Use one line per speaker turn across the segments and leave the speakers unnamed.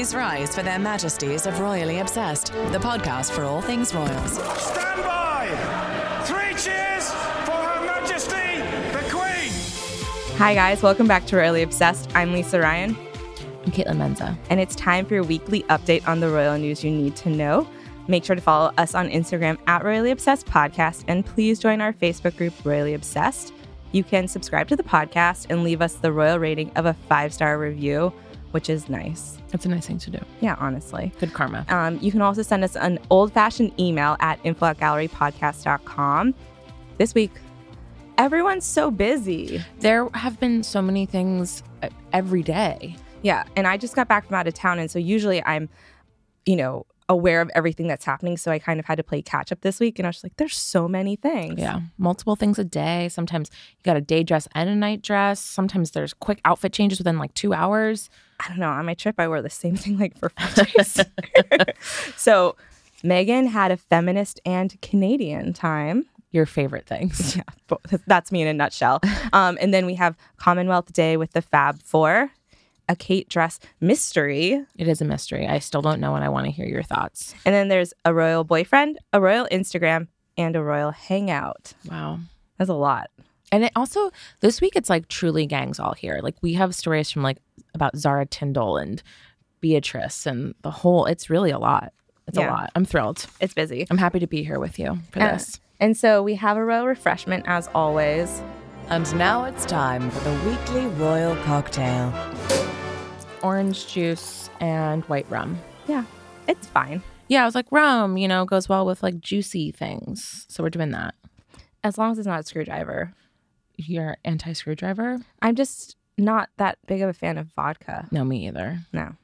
Please rise for their majesties of Royally Obsessed, the podcast for all things royals.
Stand by! Three cheers for Her Majesty the Queen!
Hi, guys. Welcome back to Royally Obsessed. I'm Lisa Ryan,
I'm Kaitlin Menza.
and it's time for your weekly update on the royal news you need to know. Make sure to follow us on Instagram at Royally Obsessed Podcast, and please join our Facebook group, Royally Obsessed. You can subscribe to the podcast and leave us the royal rating of a five star review, which is nice.
That's a nice thing to do.
Yeah, honestly.
Good karma.
Um, you can also send us an old fashioned email at info at gallerypodcast.com. This week, everyone's so busy.
There have been so many things uh, every day.
Yeah. And I just got back from out of town. And so usually I'm, you know, aware of everything that's happening. So I kind of had to play catch up this week. And I was just like, there's so many things.
Yeah, multiple things a day. Sometimes you got a day dress and a night dress. Sometimes there's quick outfit changes within like two hours.
I don't know. On my trip, I wore the same thing like for five days. so Meghan had a feminist and Canadian time.
Your favorite things.
Yeah, that's me in a nutshell. Um, and then we have Commonwealth Day with the Fab Four, a Kate dress mystery,
It is a mystery. I still don't know, and I want to hear your thoughts.
and then there's a royal boyfriend, a royal Instagram, and a royal hangout.
Wow.
That's a lot.
And it also this week it's like truly gangs all here. Like we have stories from like about Zara Tindall and Beatrice and the whole. It's really a lot. It's
Yeah.
a lot. I'm thrilled.
It's busy.
I'm happy to be here with you for
Uh,
this.
And so we have a royal refreshment as always.
And now it's time for the weekly royal cocktail.
Orange juice and white rum.
Yeah, it's fine.
Yeah, I was like rum. You know, goes well with like juicy things. So we're doing that.
As long as it's not a screwdriver.
You're anti screwdriver?
I'm just not that big of a fan of vodka.
No, me either.
No.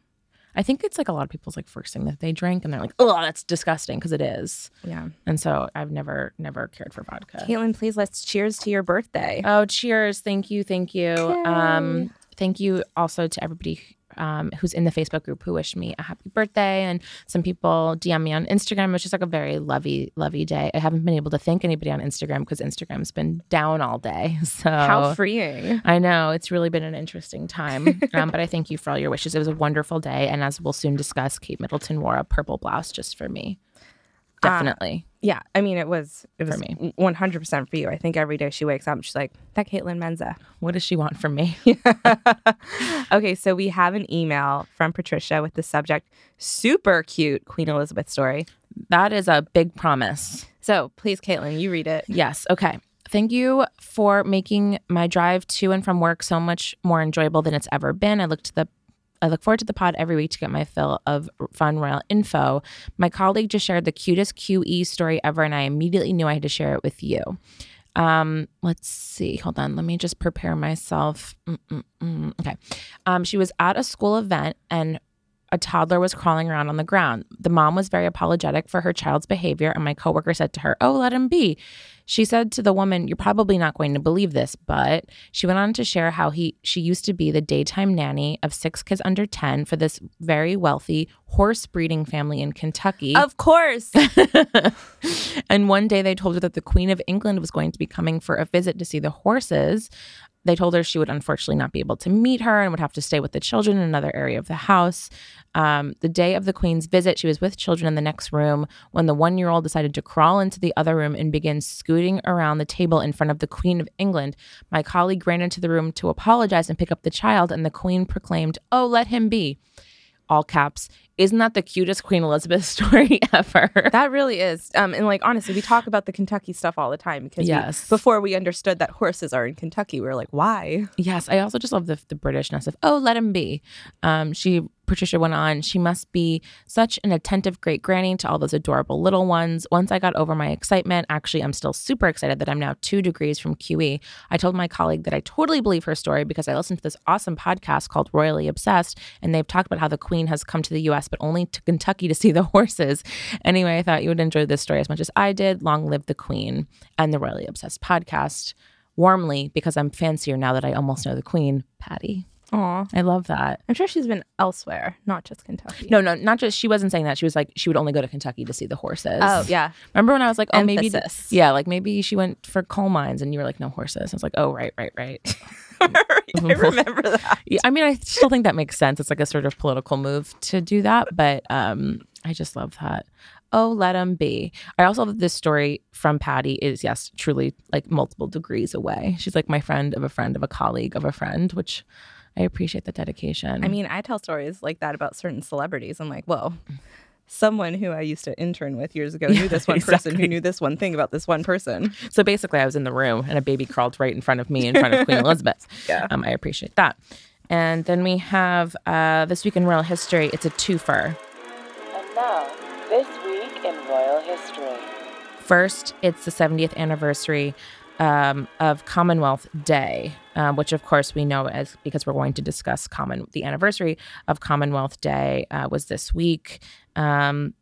I think it's like a lot of people's like first thing that they drink, and they're like, "Oh, that's disgusting," because it is.
Yeah.
And so I've never, never cared for vodka.
Kaitlin, please let's cheers to your birthday.
Oh, cheers! Thank you, thank you. Um, thank you also to everybody um, who's in the Facebook group who wished me a happy birthday, and some people DM me on Instagram. It was just like a very lovey, lovey day. I haven't been able to thank anybody on Instagram because Instagram's been down all day. So
How freeing.
I know it's really been an interesting time, um, but I thank you for all your wishes. It was a wonderful day, and as we'll soon discuss, Kate Middleton wore a purple blouse just for me. Uh, Definitely.
Yeah, I mean it was it was For
me.
100% for you. I think every day she wakes up she's like, "That Kaitlin Menza."
what does she want from me?
okay, so we have an email from Patricia with the subject super cute Queen Elizabeth story.
that is a big promise.
So, please Kaitlin, you read it.
Yes. Okay. Thank you for making my drive to and from work so much more enjoyable than it's ever been. I look to the I look forward to the pod every week to get my fill of fun royal info. My colleague just shared the cutest QE story ever, and I immediately knew I had to share it with you. Um, let's see. Hold on. Let me just prepare myself. Mm-mm-mm. Okay. Um, she was at a school event and a toddler was crawling around on the ground. The mom was very apologetic for her child's behavior, and my coworker said to her, Oh, let him be. She said to the woman, You're probably not going to believe this, but she went on to share how he she used to be the daytime nanny of six kids under 10 for this very wealthy horse breeding family in Kentucky.
Of course.
and one day they told her that the Queen of England was going to be coming for a visit to see the horses. They told her she would unfortunately not be able to meet her and would have to stay with the children in another area of the house. Um, the day of the Queen's visit, she was with children in the next room when the one year old decided to crawl into the other room and begin scooting around the table in front of the Queen of England. My colleague ran into the room to apologize and pick up the child, and the Queen proclaimed, Oh, let him be. All caps. Isn't that the cutest Queen Elizabeth story ever?
That really is. Um, and like honestly, we talk about the Kentucky stuff all the time because we-
Yes.
before we understood that horses are in Kentucky, we were like, why?
Yes, I also just love the the Britishness of oh, let him be. Um, she Patricia went on. She must be such an attentive great granny to all those adorable little ones. Once I got over my excitement, actually, I'm still super excited that I'm now two degrees from QE. I told my colleague that I totally believe her story because I listened to this awesome podcast called Royally Obsessed, and they've talked about how the Queen has come to the U.S. but only to Kentucky to see the horses. Anyway, I thought you would enjoy this story as much as I did. Long live the Queen and the Royally Obsessed podcast. Warmly, because I'm fancier now that I almost know the Queen, Patty.
Aw.
I love that.
I'm sure she's been elsewhere, not just Kentucky.
No, no, not just she wasn't saying that. She was like she would only go to Kentucky to see the horses.
Oh, yeah.
Remember when I was like, oh, maybe,
Emphasis.
yeah, like maybe she went for coal mines, and you were like, no horses. I was like, oh, right, right, right.
I remember that.
Yeah, I mean, I still think that makes sense. It's like a sort of political move to do that, but um, I just love that. Oh, let them be. I also love this story from Patty. Is yes, truly like multiple degrees away. She's like my friend of a friend of a colleague of a friend, which I appreciate the dedication.
I mean, I tell stories like that about certain celebrities. I'm like, well, someone who I used to intern with years ago knew this one person who knew this one thing about this one person.
so basically, I was in the room and a baby crawled right in front of me in front of Queen Elizabeth.
Yeah.
um, I appreciate that. And then we have uh, this week in royal history. It's a twofer.
And now, this week in royal history.
First, it's the 70th anniversary um, of Commonwealth Day, um, which of course we know as because we're going to discuss common the anniversary of Commonwealth Day uh, was this week. Um,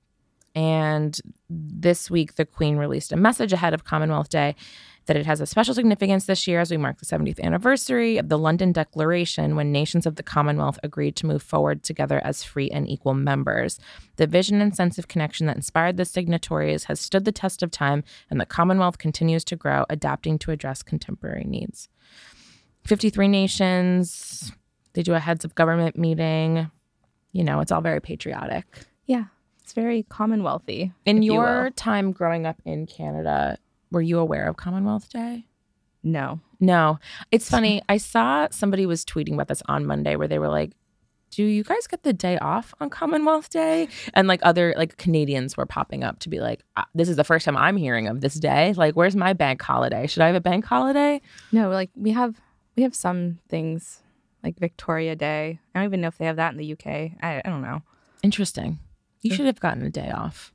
and this week, the Queen released a message ahead of Commonwealth Day that it has a special significance this year as we mark the 70th anniversary of the London Declaration when nations of the Commonwealth agreed to move forward together as free and equal members. The vision and sense of connection that inspired the signatories has stood the test of time, and the Commonwealth continues to grow, adapting to address contemporary needs. 53 nations, they do a heads of government meeting. You know, it's all very patriotic.
Yeah, it's very Commonwealthy.
In
if you
your time growing up in Canada, were you aware of Commonwealth Day?
no,
No. It's funny. I saw somebody was tweeting about this on Monday where they were like, do you guys get the day off on Commonwealth Day? And like other like Canadians were popping up to be like, "Ah, this is the first time I'm hearing of this day. Like, where's my bank holiday? Should I have a bank holiday?
no, like we have we have some things like Victoria Day. I don't even know if they have that in the UK. I, I don't know.
Interesting. You should have gotten a day off.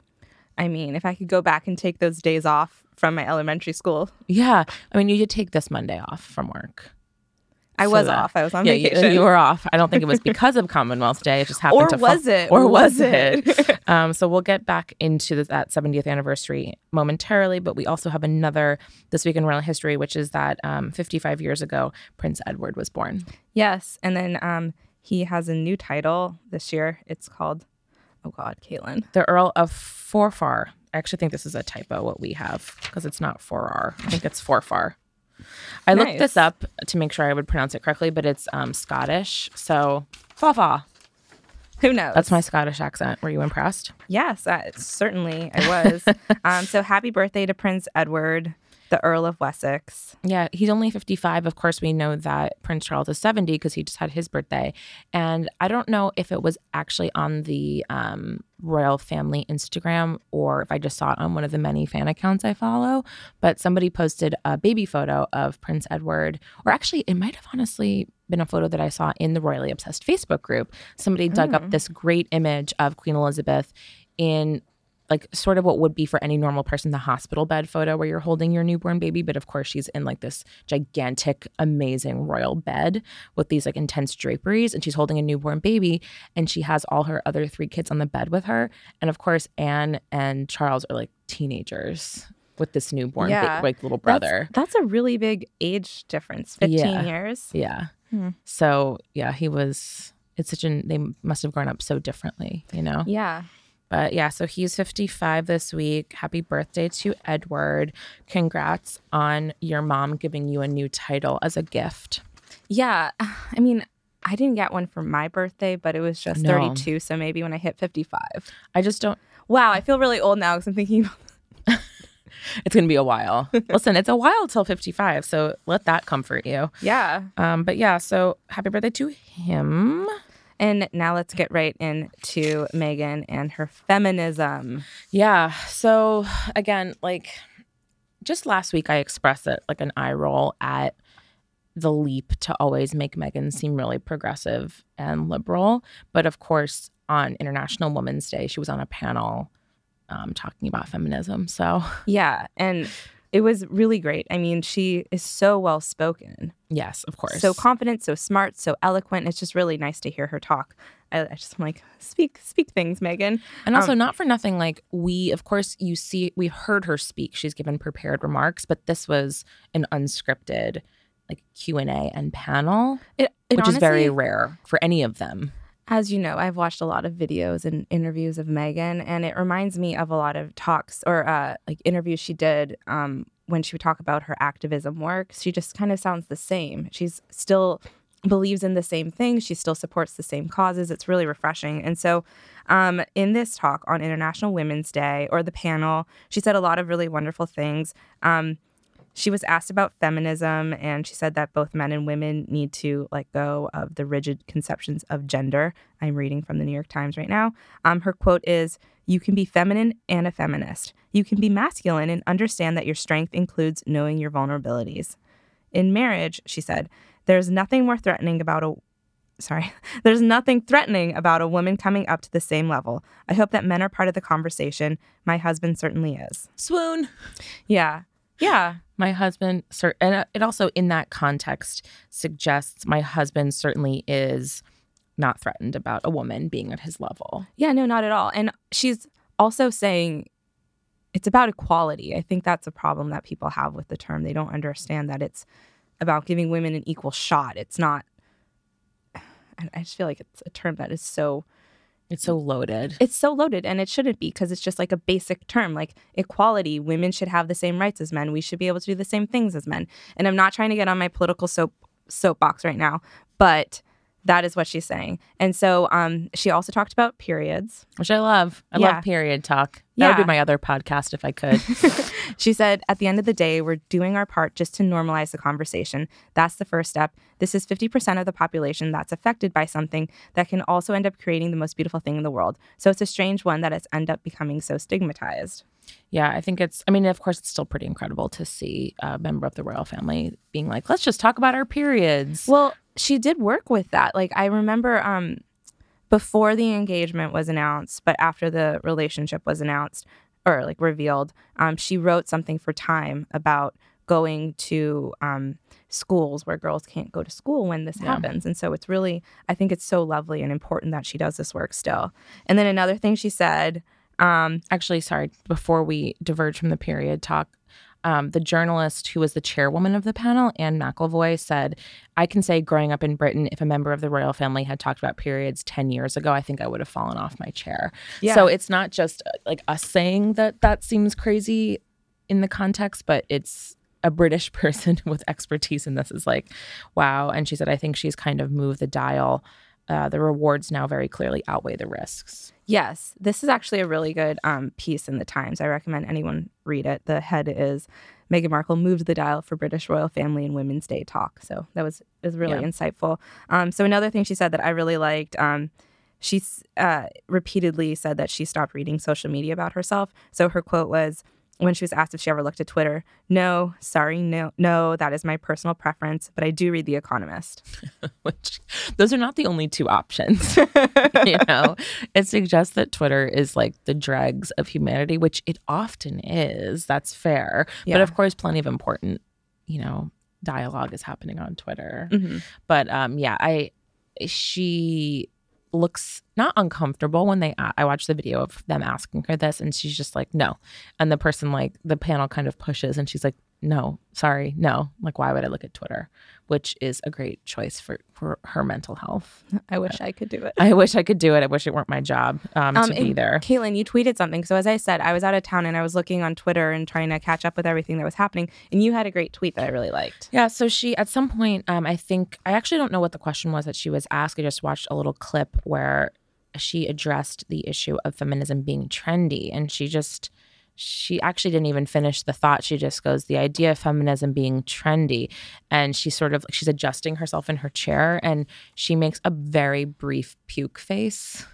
I mean, if I could go back and take those days off from my elementary school,
Yeah. I mean, you did take this Monday off from work.
I
So
was
that-
off. I was on
yeah, you-
vacation.
You, were off. I don't think it was because of Commonwealth Day. It just happened
or
to fall-
was it?
Or was
was
it? um, so we'll get back into that 70th anniversary momentarily, but we also have another this week in royal history, which is that um, 55 years ago, Prince Edward was born.
yes, and then um, he has a new title this year. It's called, oh God, Kaitlin.
The Earl of Forfar. I actually think this is a typo, what we have, because it's not Forar. I think it's Forfar. I looked this up to make sure I would pronounce it correctly, but it's um, Scottish. So, fa fa.
Who knows?
That's my Scottish accent. Were you impressed?
Yes, uh, certainly I was. um, so happy birthday to Prince Edward, the Earl of Wessex.
Yeah, he's only 55. Of course, we know that Prince Charles is 70 because he just had his birthday. And I don't know if it was actually on the um, royal family Instagram or if I just saw it on one of the many fan accounts I follow, but somebody posted a baby photo of Prince Edward, or actually, it might have honestly been a photo that I saw in the Royally Obsessed Facebook group. Somebody dug up this great image of Queen Elizabeth in like sort of what would be for any normal person the hospital bed photo where you're holding your newborn baby but of course she's in like this gigantic amazing royal bed with these like intense draperies and she's holding a newborn baby and she has all her other three kids on the bed with her and of course Anne and Charles are like teenagers with this newborn ba- like little
That's-
brother
That's, a really big age difference. 15
Yeah.
years.
yeah
Hmm.
so yeah he was it's such an they must have grown up so differently you know
Yeah.
But yeah, so he's 55 this week. Happy birthday to Edward. Congrats on your mom giving you a new title as a gift.
Yeah. I mean, I didn't get one for my birthday, but it was just
No.
32. So maybe when I hit 55.
I just don't,
Wow. I feel really old now because I'm thinking,
it's going to be a while. Listen, it's a while till 55. So let that comfort you.
yeah.
Um, but yeah, so happy birthday to him.
And now let's get right into Meghan and her feminism.
Yeah. So again, like just last week, I expressed it like an eye roll at the leap to always make Meghan seem really progressive and liberal. But of course, on International Women's Day, she was on a panel um, talking about feminism. So
Yeah. And it was really great. I mean, she is so well spoken,
yes, of course.
so confident, so smart, so eloquent. It's just really nice to hear her talk. I, I just am like, speak, speak things, Meghan.
And also,
Um,
not for nothing, like we, of course, you see, we heard her speak. She's given prepared remarks, but this was an unscripted, like Q and A and panel,
It, it
which is very rare for any of them.
As you know, I've watched a lot of videos and interviews of Meghan, and it reminds me of a lot of talks or uh, like interviews she did um, when she would talk about her activism work, she just kind of sounds the same. She's still believes in the same things. She still supports the same causes. It's really refreshing. And so, um, in this talk on International Women's Day or the panel, she said a lot of really wonderful things. Um, she was asked about feminism, and she said that both men and women need to let go of the rigid conceptions of gender. I'm reading from the New York Times right now. Um, her quote is You can be feminine and a feminist. You can be masculine and understand that your strength includes knowing your vulnerabilities. In marriage, she said, there's nothing more threatening about a sorry, there's nothing threatening about a woman coming up to the same level. I hope that men are part of the conversation. My husband certainly is.
Swoon.
Yeah. Yeah.
My husband, cer- and uh, it also in that context suggests my husband certainly is not threatened about a woman being at his level.
Yeah, no, not at all. And she's also saying it's about equality. I think that's a problem that people have with the term. They don't understand that it's about giving women an equal shot. It's not. I just feel like it's a term that is so.
It's so loaded.
It's so loaded, and it shouldn't be because it's just like a basic term, like equality. Women should have the same rights as men. We should be able to do the same things as men. And I'm not trying to get on my political soap soapbox right now, but that is what she's saying. And so um, she also talked about periods.
Which I love. I
Yeah.
love period talk. That would
Yeah.
be my other podcast if I could.
She said, at the end of the day, we're doing our part just to normalize the conversation. That's the first step. This is 50% of the population that's affected by something that can also end up creating the most beautiful thing in the world. So it's a strange one that it's end up becoming so stigmatized.
yeah, I think it's, I mean, of course, it's still pretty incredible to see a member of the royal family being like, let's just talk about our periods.
Well, she did work with that. Like I remember um before the engagement was announced, but after the relationship was announced or like revealed, um, she wrote something for Time about going to um, schools where girls can't go to school when this
Yeah.
happens. And so it's really, I think it's so lovely and important that she does this work still. And then another thing she said, um,
Actually, sorry, before we diverge from the period talk, um, the journalist who was the chairwoman of the panel, Anne McElvoy, said, I can say growing up in Britain, if a member of the royal family had talked about periods 10 years ago, I think I would have fallen off my chair.
Yeah.
So it's not just uh, like us saying that that seems crazy in the context, but it's a British person with expertise in this is like, wow. And she said, I think she's kind of moved the dial. Uh, the rewards now very clearly outweigh the risks.
Yes, this is actually a really good um, piece in the Times. I recommend anyone read it. The head is Meghan Markle moved the dial for British royal family and Women's Day talk. So that was is really
Yeah.
insightful. Um, so another thing she said that I really liked. Um, she uh, repeatedly said that she stopped reading social media about herself. So her quote was when she was asked if she ever looked at Twitter, "No, sorry, no, no, that is my personal preference, but I do read The Economist."
which those are not the only two options. you know, it suggests that Twitter is like the dregs of humanity, which it often is. That's fair. But of course, plenty of important, you know, dialogue is happening on Twitter.
Mhm.
But um, yeah, I she looks not uncomfortable when they I watched the video of them asking her this and she's just like no. And the person like the panel kind of pushes and she's like no sorry no. Like why would I look at Twitter which is a great choice for for her mental health
I wish I could do it.
I wish I could do it I wish it weren't my job um, to be there
Caitlin, you tweeted something. So as I said, I was out of town and I was looking on Twitter and trying to catch up with everything that was happening. And you had a great tweet that I really liked.
Yeah, so she at some point, um, I think I actually don't know what the question was that she was asked. I just watched a little clip where she addressed the issue of feminism being trendy, and she just she actually didn't even finish the thought. She just goes, the idea of feminism being trendy, and she sort of she's adjusting herself in her chair, and she makes a very brief puke face,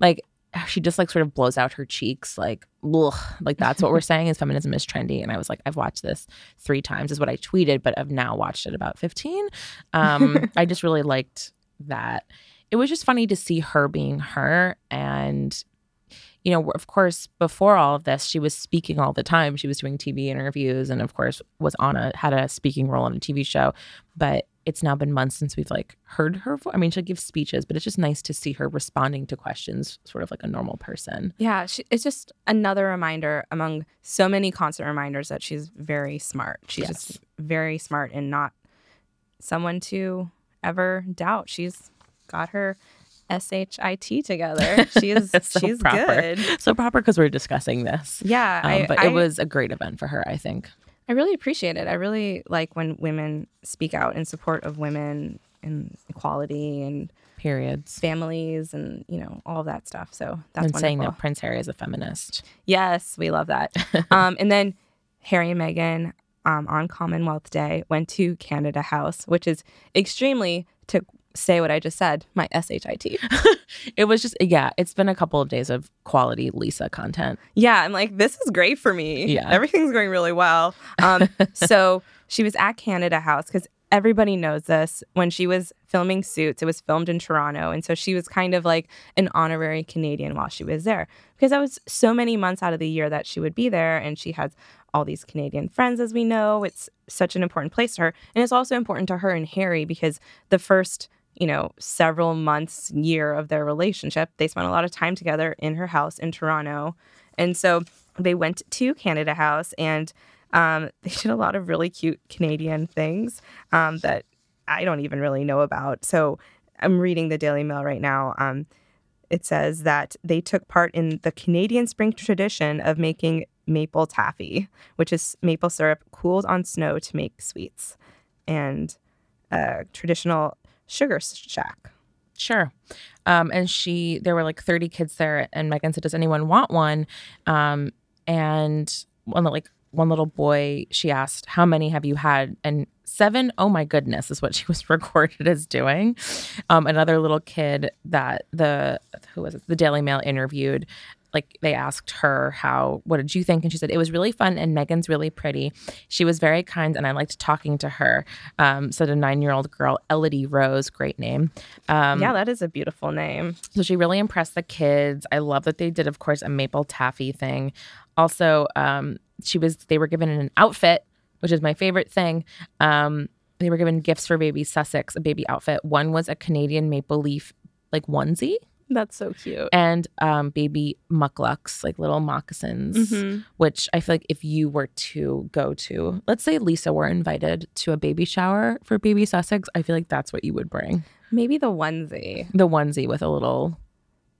like. She just like sort of blows out her cheeks, like, ugh, like that's what we're saying is feminism is trendy. And I was like, I've watched this three times is what I tweeted, but I've now watched it about 15. Um, I just really liked that. It was just funny to see her being her. And, you know, of course, before all of this, she was speaking all the time. She was doing TV interviews and, of course, was on a, had a speaking role on a TV show. But it's now been months since we've like heard her. Vo- I mean, she'll give speeches, but it's just nice to see her responding to questions sort of like a normal person.
Yeah, she, it's just another reminder among so many constant reminders that she's very smart. She's
Yes.
just very smart and not someone to ever doubt. She's got her shit together. She's
so
she's
proper.
good.
So proper because we're discussing this.
Yeah,
Um,
I,
but
I,
it was a great event for her, I think.
I really appreciate it. I really like when women speak out in support of women and equality and
Periods.
families and you know all of that stuff. So that's
and saying that Prince Harry is a feminist.
Yes, we love that. um, and then Harry and Meghan um, on Commonwealth Day went to Canada House, which is extremely to say what I just said, my shit.
It was just yeah, it's been a couple of days of quality Lisa content.
yeah, I'm like, this is great for me.
Yeah.
everything's going really well. Um, so she was at Canada House because everybody knows this. When she was filming Suits, it was filmed in Toronto, and so she was kind of like an honorary Canadian while she was there because that was so many months out of the year that she would be there, and she has all these Canadian friends, as we know. It's such an important place to her, and it's also important to her and Harry because the first you know, several months, year of their relationship. They spent a lot of time together in her house in Toronto. And so they went to Canada House and um, they did a lot of really cute Canadian things um, that I don't even really know about. So I'm reading the Daily Mail right now. Um, it says that they took part in the Canadian spring tradition of making maple taffy, which is maple syrup cooled on snow to make sweets, and a traditional sugar shack.
Sure. Um, and she, there were like 30 kids there, and Meghan said, Does anyone want one? Um, and one, like, one little boy, she asked, How many have you had? And seven, oh my goodness, is what she was recorded as doing. Um, another little kid that the, who was it? The Daily Mail interviewed, like they asked her how what did you think and she said it was really fun and meghan's really pretty she was very kind and i liked talking to her um, said a nine-year-old girl elodie rose great name um,
yeah, that is a beautiful name.
so she really impressed the kids. I love that they did, of course, a maple taffy thing. Also, um, she was they were given an outfit, which is my favorite thing. Um, they were given gifts for baby Sussex, a baby outfit. One was a Canadian maple leaf like onesie,
That's so cute.
and um, baby mukluks, like little moccasins.
Mhm.
Which I feel like if you were to go to, let's say Lisa were invited to a baby shower for baby Sussex, I feel like that's what you would bring
Maybe the onesie.
the onesie with a little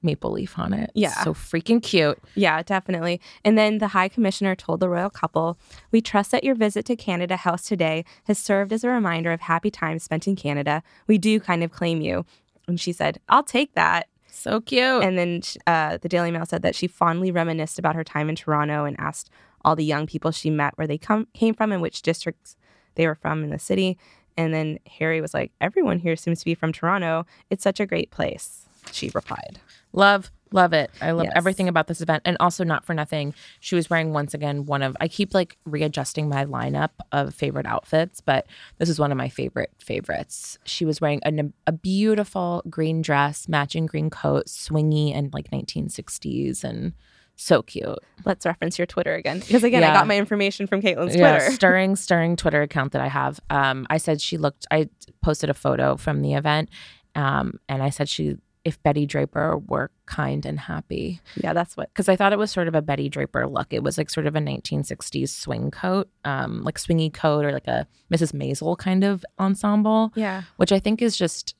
maple leaf on it.
Yeah.
So freaking cute.
Yeah, definitely. And then the High Commissioner told the royal couple, We trust that your visit to Canada House today has served as a reminder of happy times spent in Canada. We do kind of claim you. And she said, I'll take that.
So cute.
And then uh, the Daily Mail said that she fondly reminisced about her time in Toronto and asked all the young people she met where they come came from and which districts they were from in the city. And then Harry was like, Everyone here seems to be from Toronto. It's such a great place. She replied.
love, love it. I love
Yes.
everything about this event. And also not for nothing. She was wearing once again one of I keep like readjusting my lineup of favorite outfits, but this is one of my favorite favorites. She was wearing a, a beautiful green dress, matching green coat, swingy and like 1960s and so cute.
Let's reference your Twitter again. Because again, I got my information from Kaitlin's
Yeah,
Twitter.
stirring, stirring Twitter account that I have. Um, I said she looked. I posted a photo from the event, um, and I said she, if Betty Draper were kind and happy,
Yeah, that's what.
because I thought it was sort of a Betty Draper look. It was like sort of a 1960s swing coat, um, like swingy coat or like a Mrs. Maisel kind of ensemble,
Yeah.
which I think is just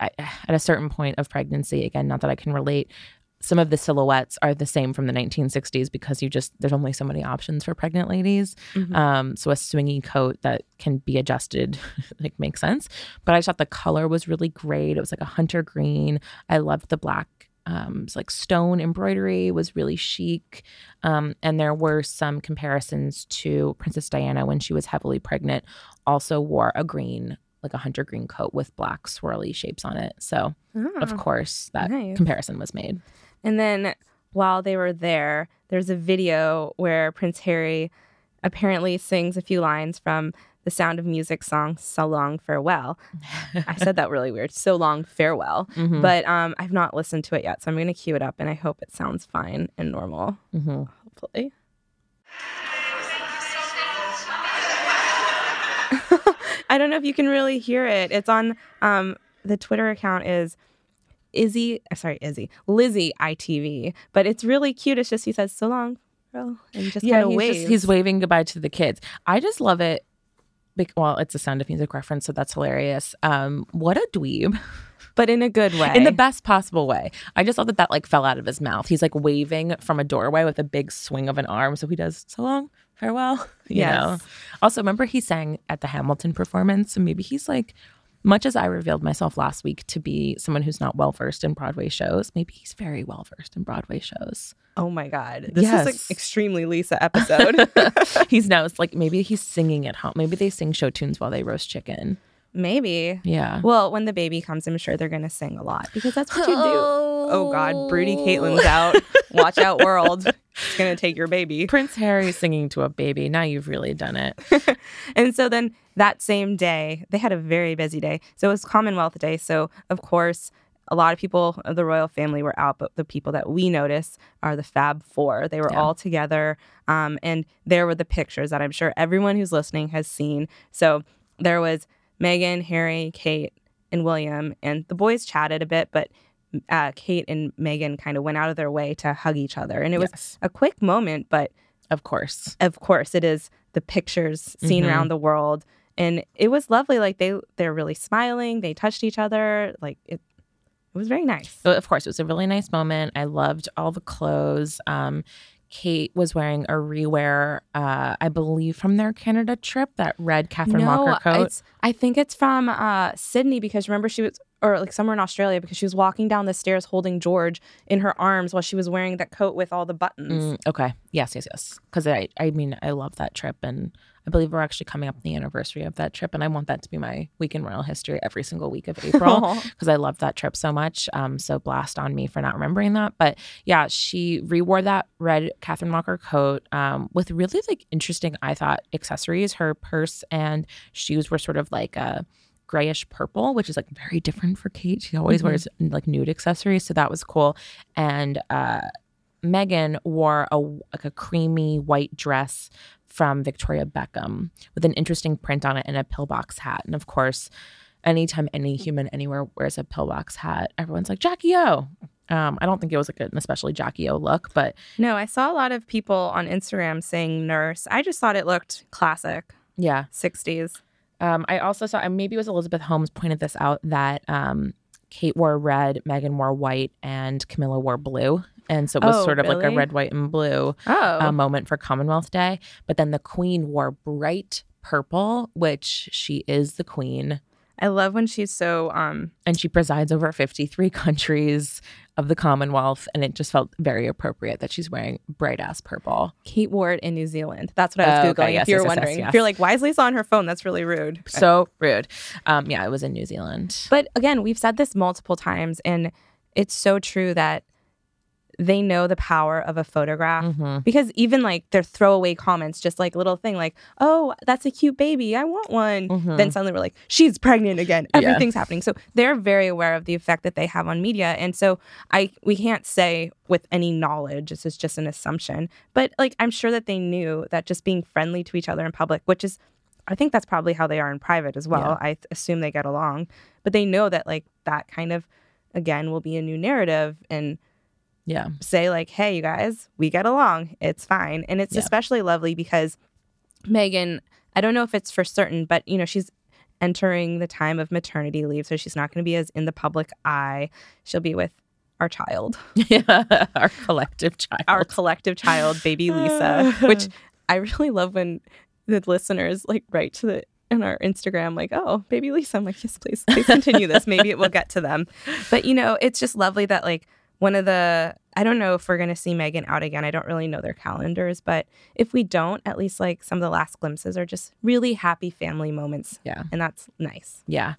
I, at a certain point of pregnancy. Again, not that I can relate. Some of the silhouettes are the same from the 1960s because you just there's only so many options for pregnant ladies.
Mhm.
Um, so a swingy coat that can be adjusted like makes sense. But I thought the color was really great. It was like a hunter green. I loved the black um, it's like stone embroidery was really chic. Um, and there were some comparisons to Princess Diana when she was heavily pregnant, also wore a green, like a hunter green coat with black swirly shapes on it. So, of
Oh.
course, that
nice.
comparison was made.
And then while they were there, there's a video where Prince Harry apparently sings a few lines from the Sound of Music song "So Long Farewell." I said that really weird. "So Long Farewell,"
Mhm.
but um, I've not listened to it yet, so I'm going to cue it up, and I hope it sounds fine and normal.
Mhm.
Hopefully. I don't know if you can really hear it. It's on um, the Twitter account is Izzy, uh, sorry, Izzy, Lizzie ITV, but it's really cute. It's just he says so long, girl, and just
yeah,
kind of
he's,
waves.
just, he's waving goodbye to the kids. I just love it. Well, it's a Sound of Music reference, so that's hilarious. Um, what a dweeb.
but in a good way.
in the best possible way. I just thought that that like fell out of his mouth. He's like waving from a doorway with a big swing of an arm. So he does so long farewell. You
Yes.
know. Also, remember he sang at the Hamilton performance, and maybe he's like, much as I revealed myself last week to be someone who's not well versed in Broadway shows, maybe he's very well versed in Broadway shows.
Oh my God. This is
Yes.
an extremely Lisa episode.
he's now it's like maybe he's singing at home. Maybe they sing show tunes while they roast chicken.
Maybe.
Yeah.
Well, when the baby comes, I'm sure they're going to sing a lot because that's what you do. Oh God, broody Kaitlin's out. Watch out, world. It's going to take your baby.
Prince Harry singing to a baby. Now you've really done it.
And so then that same day, they had a very busy day. So it was Commonwealth Day. So, of course, a lot of people of the royal family were out, but the people that we notice are the Fab Four. They were
Yeah.
all together. Um, and there were the pictures that I'm sure everyone who's listening has seen. So there was Meghan, Harry, Kate, and William. And the boys chatted a bit, but uh, Kate and Meghan kind of went out of their way to hug each other. And it was a quick moment, but
Of course.
of course it is the pictures seen
Mhm.
around the world and it was lovely like they they're really smiling they touched each other like it it was very nice
So, of course, it was a really nice moment. I loved all the clothes. Um, Kate was wearing a rewear, uh, I believe, from their Canada trip, that red Catherine Walker coat.
I think it's from uh, Sydney because remember she was, or like somewhere in Australia because she was walking down the stairs holding George in her arms while she was wearing that coat with all the buttons.
Mm, okay. Yes, yes, yes. Because I, I mean, I love that trip, and I believe we're actually coming up on the anniversary of that trip, and I want that to be my week in royal history every single week of April because I love that trip so much. Um, so blast on me for not remembering that, but yeah, she rewore that red Catherine Walker coat um, with really like interesting, I thought, accessories. Her purse and shoes were sort of like a grayish purple, which is like very different for Kate. She always wears like nude accessories, so that was cool. And uh, Meghan wore a like a creamy white dress from Victoria Beckham with an interesting print on it and a pillbox hat. And of course, anytime any human anywhere wears a pillbox hat, everyone's like Jackie O. Um, I don't think it was like an especially Jackie O look, but
No, I saw a lot of people on Instagram saying nurse. I just thought it looked classic
yeah.
60s.
Um, I also saw, maybe it was Elizabeth Holmes pointed this out that um, Kate wore red, Meghan wore white, and Camilla wore blue. And so it was
Oh,
sort of like a red, white, and blue
Oh,
uh, moment for Commonwealth Day. But then the Queen wore bright purple, which she is the Queen.
I love when she's so um
And she presides over 53 countries of the Commonwealth. And it just felt very appropriate that she's wearing bright ass purple.
Kate wore it in New Zealand. That's what I was
Oh,
googling.
okay. Yes,
if you're
yes,
wondering,
yes.
if you're like, why is Lisa on her phone? That's really rude.
So rude. Um, yeah, it was in New Zealand.
But again, we've said this multiple times, and it's so true that they know the power of a photograph
Mhm.
because even like their throwaway comments, just like little thing like, "Oh, that's a cute baby, I want one,"
Mhm.
then suddenly we're like, "She's pregnant again."
Yeah.
Everything's happening. So they're very aware of the effect that they have on media, and so I we can't say with any knowledge this is just an assumption, but like I'm sure that they knew that just being friendly to each other in public, which is I think that's probably how they are in private as well. I th- assume they get along, but they know that like that kind of again will be a new narrative and
Yeah.
say like, "Hey, you guys, we get along. It's fine." And it's
Yeah.
especially lovely because Meghan, I don't know if it's for certain, but you know, she's entering the time of maternity leave, so she's not going to be as in the public eye. She'll be with our child,
Yeah. Our collective child.
our collective child, baby Lisa, which I really love when the listeners like write to the in our Instagram like, "Oh, baby Lisa." I'm like, "Yes, please. Please continue this. Maybe it will get to them." But you know, it's just lovely that like one of the I don't know if we're going to see Meghan out again. I don't really know their calendars, but if we don't, at least like some of the last glimpses are just really happy family moments.
Yeah.
And that's nice.
Yeah.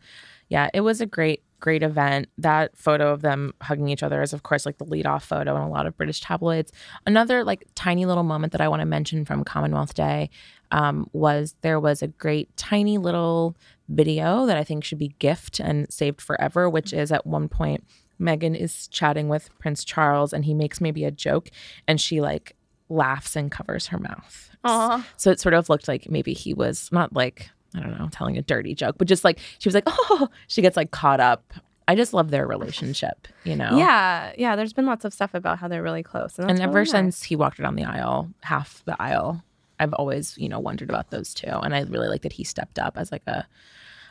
Yeah. It was a great, great event. That photo of them hugging each other is, of course, like the lead off photo in a lot of British tabloids. Another like tiny little moment that I want to mention from Commonwealth Day um, was there was a great tiny little video that I think should be gift and saved forever, which is at one point Meghan is chatting with Prince Charles and he makes maybe a joke and she like laughs and covers her mouth.
Aw.
So it sort of looked like maybe he was not like, I don't know, telling a dirty joke, but just like she was like, oh, she gets like caught up. I just love their relationship, you know?
Yeah, yeah. There's been lots of stuff about how they're really close, and,
And ever
nice.
since he walked down the aisle, half the aisle, I've always, you know, wondered about those two. And I really like that he stepped up as like a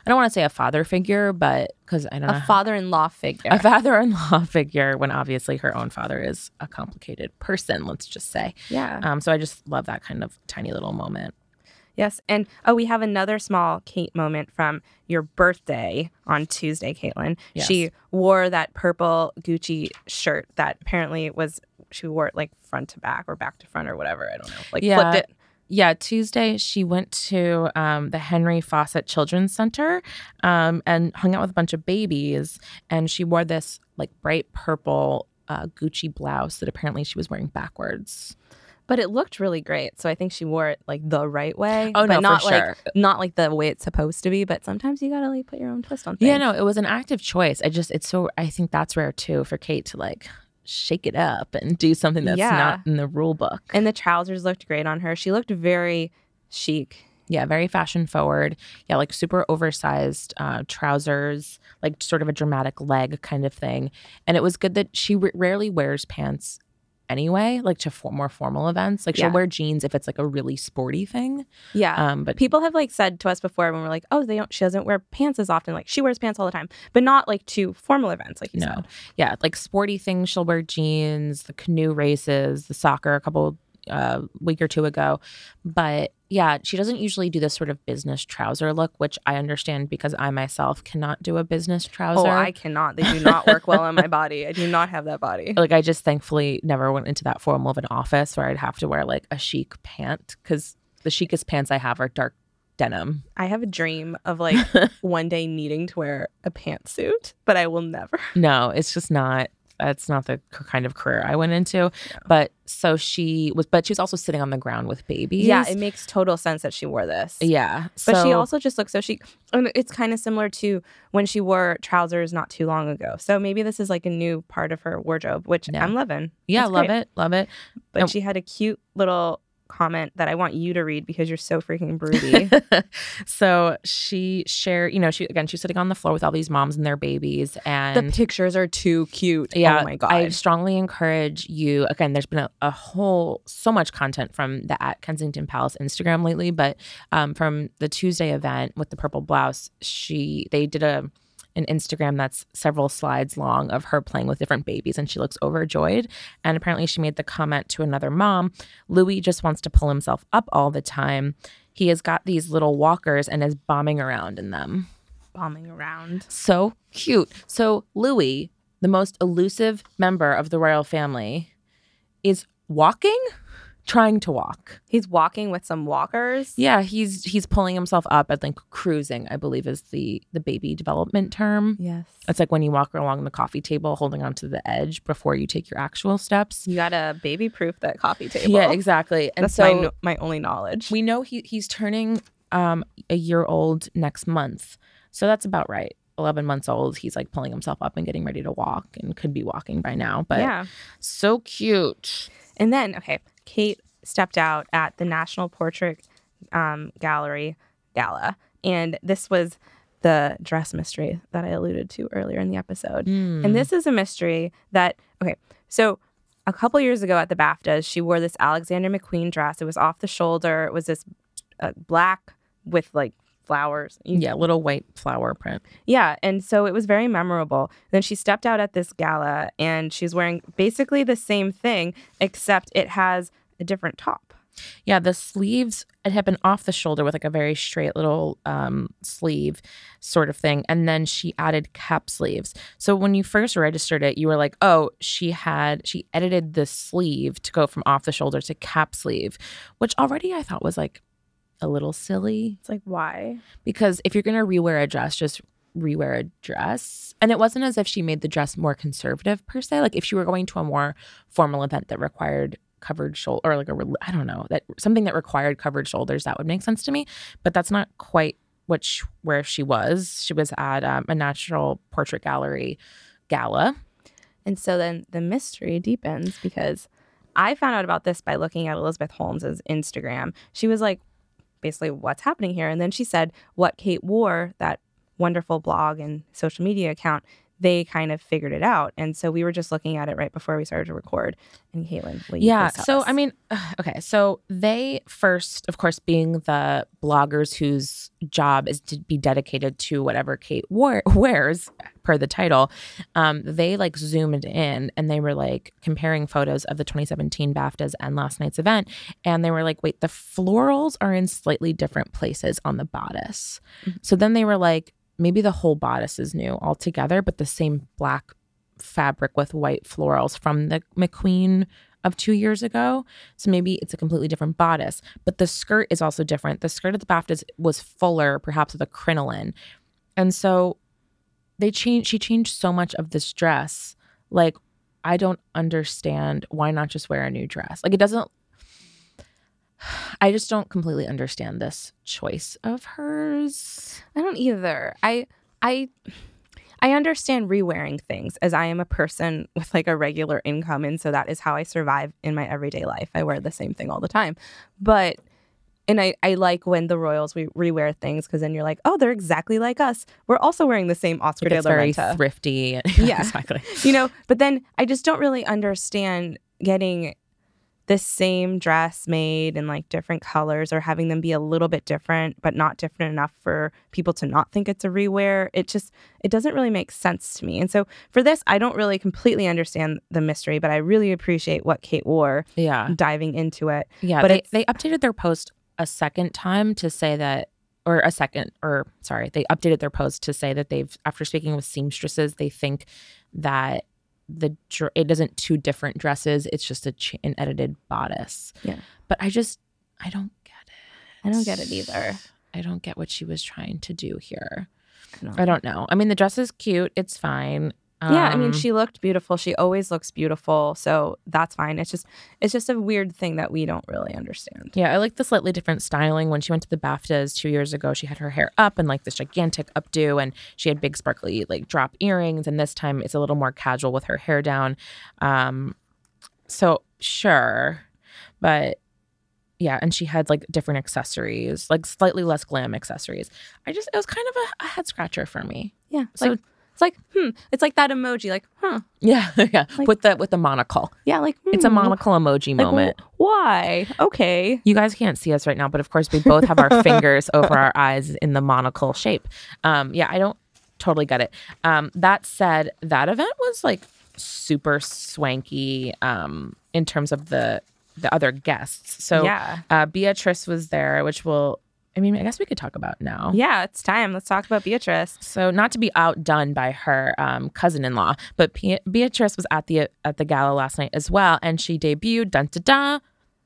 I don't want to say a father figure, but because I don't know
A father-in-law figure.
a father-in-law figure when obviously her own father is a complicated person. Let's just say.
yeah.
Um, so I just love that kind of tiny little moment.
Yes. And oh, we have another small Kate moment from your birthday on Tuesday, Kaitlin.
Yes.
She wore that purple Gucci shirt that apparently was, she wore it like front to back or back to front or whatever. I don't know. Like
Yeah.
flipped it.
Yeah, Tuesday she went to um, the Henry Fawcett Children's Center um, and hung out with a bunch of babies. And she wore this like bright purple uh, Gucci blouse that apparently she was wearing backwards.
But it looked really great. So I think she wore it like the right way.
Oh,
but
no, for
not
sure.
like not like the way it's supposed to be. But sometimes you gotta like put your own twist on things.
Yeah, no, it was an active choice. I just, it's so, I think that's rare too for Kate to like shake it up and do something that's
Yeah.
not in the rule book.
And the trousers looked great on her. She looked very chic.
Yeah, very fashion forward. Yeah, like super oversized uh, trousers, like sort of a dramatic leg kind of thing. And it was good that she r- rarely wears pants anyway, like to for- more formal events. Like she'll
Yeah.
wear jeans if it's like a really sporty thing.
Yeah.
Um, but
People have like said to us before when we're like, oh, they don't. She doesn't wear pants as often. Like she wears pants all the time, but not like to formal events, like you
no,
said.
yeah, like sporty things. She'll wear jeans, the canoe races, the soccer a couple uh, week or two ago. But yeah, she doesn't usually do this sort of business trouser look, which I understand because I myself cannot do a business trouser.
Oh, I cannot. They do not work well on my body. I do not have that body.
like I just thankfully never went into that formal of an office where I'd have to wear like a chic pant because the chicest pants I have are dark denim.
I have a dream of like one day needing to wear a pantsuit, but I will never.
No, it's just not. That's not the kind of career I went into. But so she was, but she was also sitting on the ground with babies.
Yeah, it makes total sense that she wore this.
yeah.
But she also just looks so she. And it's kind of similar to when she wore trousers not too long ago. So maybe this is like a new part of her wardrobe, which
Yeah.
I'm loving.
yeah,
It's
love
great.
it, love it.
But
Um,
she had a cute little comment that I want you to read because you're so freaking broody.
so she shared, you know, she again, she's sitting on the floor with all these moms and their babies, and the
pictures are too cute.
Yeah,
Oh my god.
I strongly encourage you. Again, there's been a, a whole so much content from the at Kensington Palace Instagram lately, but um, from the Tuesday event with the purple blouse, she they did a an Instagram that's several slides long of her playing with different babies, and she looks overjoyed. And apparently, she made the comment to another mom, "Louis just wants to pull himself up all the time. He has got these little walkers and is bombing around in them."
bombing around.
So cute. So Louis, the most elusive member of the royal family, is walking, trying to walk.
He's walking with some walkers.
Yeah, he's he's pulling himself up. I think cruising, I believe, is the the baby development term.
Yes.
It's like when you walk along the coffee table, holding onto the edge before you take your actual steps.
You gotta baby proof that coffee table.
Yeah, exactly. And
That's
so
my, my only knowledge.
we know he he's turning um a year old next month. So that's about right. 11 months old. He's like pulling himself up and getting ready to walk and could be walking by now. But
yeah.
so cute.
And then, okay, Kate stepped out at the National Portrait um, Gallery Gala. And this was the dress mystery that I alluded to earlier in the episode. And this is a mystery that, okay, so a couple years ago at the BAFTAs, she wore this Alexander McQueen dress. It was off the shoulder. It was this uh, black with like flowers.
Yeah, little white flower print.
yeah, and so it was very memorable. Then she stepped out at this gala and she's wearing basically the same thing, except it has a different top.
Yeah, the sleeves it had been off the shoulder with like a very straight little um, sleeve sort of thing, and then she added cap sleeves. So when you first registered it, you were like, "Oh, she had she edited the sleeve to go from off the shoulder to cap sleeve," which already I thought was like a little silly.
It's like, why?
because if you're going to rewear a dress, just rewear a dress. And it wasn't as if she made the dress more conservative per se. Like if she were going to a more formal event that required covered shoulder or like a I don't know that something that required covered shoulders that would make sense to me. But that's not quite what sh- where she was. She was at um, a National Portrait Gallery gala.
And so then the mystery deepens because I found out about this by looking at Elizabeth Holmes's Instagram. She was like, basically, what's happening here? And then she said what Kate wore, that wonderful blog and social media account, they kind of figured it out. And so we were just looking at it right before we started to record. And Kaitlin,
yeah so
us?
i mean okay so they first of course being the bloggers whose job is to be dedicated to whatever kate wore, wears per the title um, they like zoomed in and they were like comparing photos of the 2017 baftas and last night's event and they were like wait the florals are in slightly different places on the bodice so then they were like maybe the whole bodice is new altogether but the same black fabric with white florals from the McQueen of two years ago. So maybe it's a completely different bodice. But the skirt is also different. The skirt of the BAFTAs was fuller, perhaps with a crinoline. And so they changed she changed so much of this dress. Like, I don't understand why not just wear a new dress? Like it doesn't I just don't completely understand this choice of hers.
I don't either. I I I understand rewearing things as I am a person with like a regular income and so that is how I survive in my everyday life. I wear the same thing all the time. But and I, I like when the royals we rewear things because then you're like, oh, they're exactly like us. We're also wearing the same Oscar
Like
de
it's
la
very
Renta.
thrifty.
Yeah.
exactly.
you know, but then I just don't really understand getting the same dress made in like different colors or having them be a little bit different but not different enough for people to not think it's a rewear it just it doesn't really make sense to me and so for this i don't really completely understand the mystery but i really appreciate what kate wore
Yeah.
diving into it
Yeah,
But
they, they updated their post a second time to say that, or a second, or sorry, they updated their post to say that they've, after speaking with seamstresses, they think that the it isn't two different dresses; it's just a ch- an edited bodice.
Yeah.
but I just I don't get it.
i don't get it either
I don't get what she was trying to do here.
I don't
I don't know. I mean, the dress is cute; it's fine.
Yeah i mean
Um,
she looked beautiful she always looks beautiful so that's fine it's just it's just a weird thing that we don't really understand
Yeah, I like the slightly different styling. When she went to the BAFTAs two years ago, she had her hair up and like this gigantic updo, and she had big sparkly like drop earrings. And this time it's a little more casual with her hair down. Um, so sure, but yeah, and she had like different accessories, like slightly less glam accessories. I just it was kind of a, a head scratcher for me.
Yeah.
So-
like, it's like, hmm. It's like that emoji, like, huh.
Yeah, yeah,
Like-
with the with the monocle.
Yeah, like
It's a
hmm,
monocle emoji
like,
moment.
wh- why? Okay.
You guys can't see us right now, but of course we both have our fingers over our eyes in the monocle shape. Um, yeah, I don't totally get it. Um, that said, that event was like super swanky um, in terms of the the other guests. So
yeah.
uh, Beatrice was there, which will. I mean, I guess we could talk about now.
Yeah, it's time. Let's talk about Beatrice.
So, not to be outdone by her um, cousin-in-law, but Be- Beatrice was at the at the gala last night as well, and she debuted dun da da,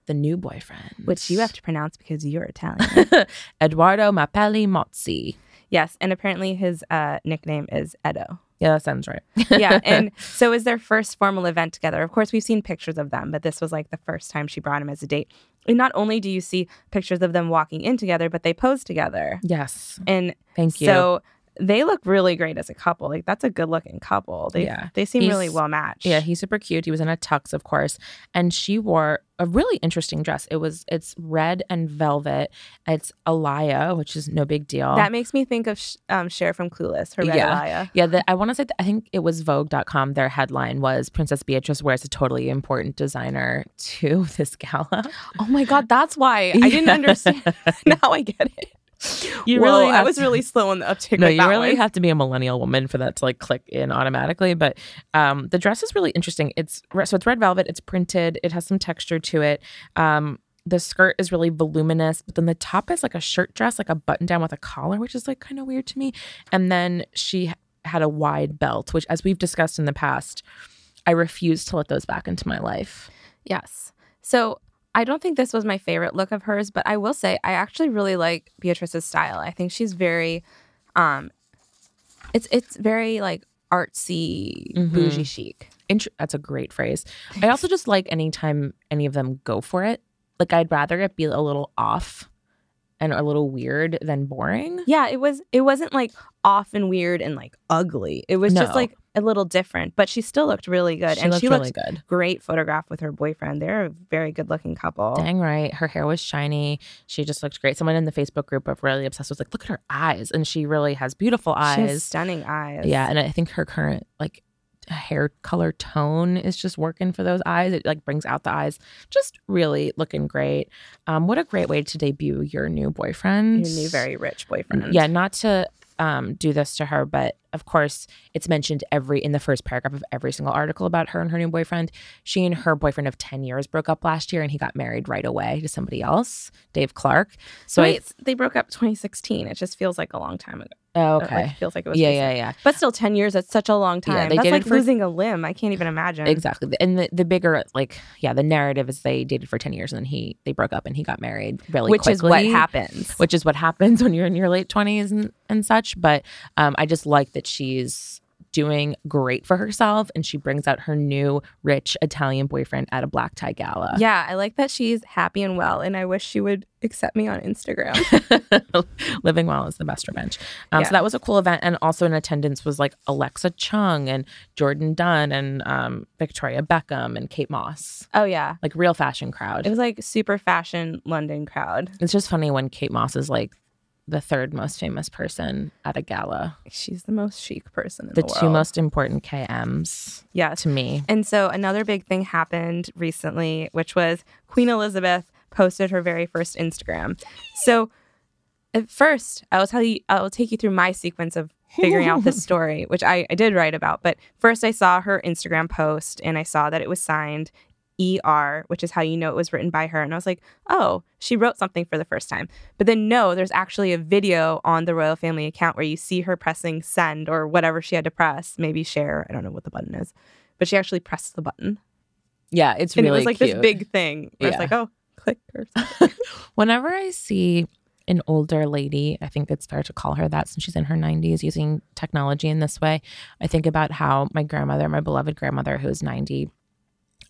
the new boyfriend,
Which you have to pronounce because you're Italian.
Edoardo Mapelli Mozzi.
yes. And apparently his uh, nickname is Edo.
Yeah, that sounds right.
Yeah. And so it was their first formal event together. Of course, we've seen pictures of them, but this was like the first time she brought him as a date. And not only do you see pictures of them walking in together, but they pose together.
yes,
And
thank you.
so they look really great as a couple. Like that's a good looking couple. They
Yeah.
they seem really well matched.
yeah, he's super cute. He was in a tux, of course, and she wore a really interesting dress. It was it's red and velvet. It's Alaïa, which is no big deal.
That makes me think of um, Cher from Clueless, her red
Yeah.
Alaïa.
Yeah, the, I want to say that I think it was Vogue.com. Their headline was Princess Beatrice wears a totally important designer to this gala.
Oh my God, that's why I didn't understand. now I get it.
You
Whoa,
really
I was
to-
really slow on the uptick.
No,
with
you
that
really
one.
have to be a millennial woman for that to like click in automatically. But um, the dress is really interesting. It's so it's red velvet. It's printed. It has some texture to it. Um, the skirt is really voluminous, but then the top is like a shirt dress, like a button down with a collar, which is like kind of weird to me. And then she had a wide belt, which, as we've discussed in the past, I refuse to let those back into my life.
Yes. So I don't think this was my favorite look of hers, but I will say I actually really like Beatrice's style. I think she's very, um, it's it's very like artsy,
Mhm.
bougie chic.
Int- that's a great phrase. I also just like anytime any of them go for it. Like I'd rather it be a little off and a little weird than boring.
Yeah, it was it wasn't like off and weird and like ugly. It was just like a little different, but she still looked really good.
She
and
looked
she
really
looked
good.
great photograph with her boyfriend. They're a very good looking couple.
Dang right. Her hair was shiny. She just looked great. Someone in the Facebook group of Royally Obsessed was like, look at her eyes. And she really has beautiful
She has
eyes.
stunning eyes.
Yeah. And I think her current like hair color tone is just working for those eyes. It like brings out the eyes. Just really looking great. Um, what a great way to debut your new boyfriend.
Your new very rich boyfriend.
Yeah, not to um, do this to her, but of course, it's mentioned every in the first paragraph of every single article about her and her new boyfriend. She and her boyfriend of ten years broke up last year, and he got married right away to somebody else, Dave Clark. So
So
I,
they broke up 2016. It just feels like a long time ago.
Oh, okay,
it feels like it was
yeah,
recent.
yeah, yeah.
But still 10 years, that's such a long time.
Yeah, they
that's
dated
like
for-
losing a limb. I can't even imagine.
Exactly, and the, the bigger like yeah, the narrative is they dated for ten years and then he they broke up and he got married really quickly.
Which is what happens.
which is what happens when you're in your late 20s and, and such. But um, I just like that she's doing great for herself and she brings out her new rich Italian boyfriend at a black tie gala.
yeah, I like that she's happy and well, and I wish she would accept me on Instagram.
Living well is the best revenge. Um,
Yeah.
So that was a cool event. And also in attendance was like Alexa Chung and Jourdan Dunn and um, Victoria Beckham and Kate Moss.
oh, yeah.
Like real fashion crowd.
It was like super fashion London crowd.
it's just funny when Kate Moss is like the third most famous person at a gala.
She's the most chic person in
The
the,
two
world.
most important KMs
Yes.
to me.
And so another big thing happened recently, which was Queen Elizabeth posted her very first Instagram. So at first, I will tell you, I will take you through my sequence of figuring out this story, which I, I did write about. But first, I saw her Instagram post and I saw that it was signed ER, which is how you know it was written by her. And I was like, oh, she wrote something for the first time. But then, no, there's actually a video on the royal family account where you see her pressing send or whatever she had to press, maybe share. I don't know what the button is, but she actually pressed the button.
Yeah, it's
And
really
it was like
cute.
this big thing. Where It's like, oh, click or something.
Whenever I see an older lady, I think it's fair to call her that since she's in her 90s using technology in this way. I think about how my grandmother, my beloved grandmother, who's 90,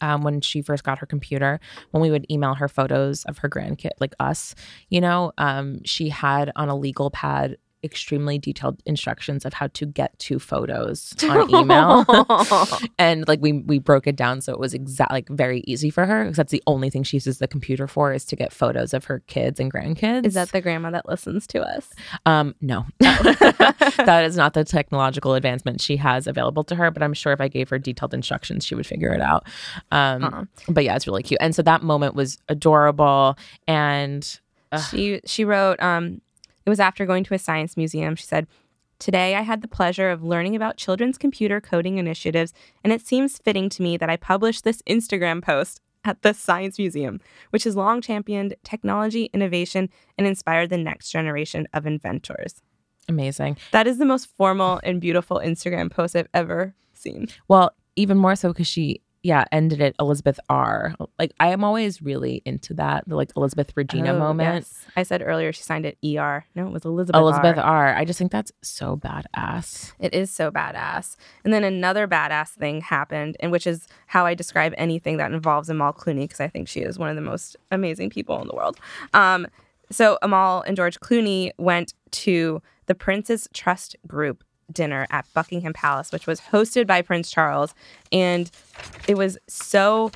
um, when she first got her computer, when we would email her photos of her grandkid, like us, you know, um, she had on a legal pad extremely detailed instructions of how to get to photos on email. and like we we broke it down so it was exact like very easy for her because that's the only thing she uses the computer for is to get photos of her kids and grandkids.
Is that the grandma that listens to us?
um no. that is not the technological advancement she has available to her, but I'm sure if I gave her detailed instructions she would figure it out. Um
Uh-uh.
but yeah, it's really cute. And so that moment was adorable and.
She she wrote, um, it was after going to a science museum. She said, Today I had the pleasure of learning about children's computer coding initiatives, and it seems fitting to me that I publish this Instagram post at the Science Museum, which has long championed technology, innovation, and inspired the next generation of inventors.
amazing.
That is the most formal and beautiful Instagram post I've ever seen.
Well, even more so because she, yeah, ended it Elizabeth R. Like I am always really into that, the like Elizabeth Regina
Oh,
moment.
yes. I said earlier she signed it ER. No, it was Elizabeth.
Elizabeth
R.
R. I just think that's so badass.
It is so badass. And then another badass thing happened, and which is how I describe anything that involves Amal Clooney, because I think she is one of the most amazing people in the world. Um, so Amal and George Clooney went to the Prince's Trust Group dinner at Buckingham Palace, which was hosted by Prince Charles, and it was so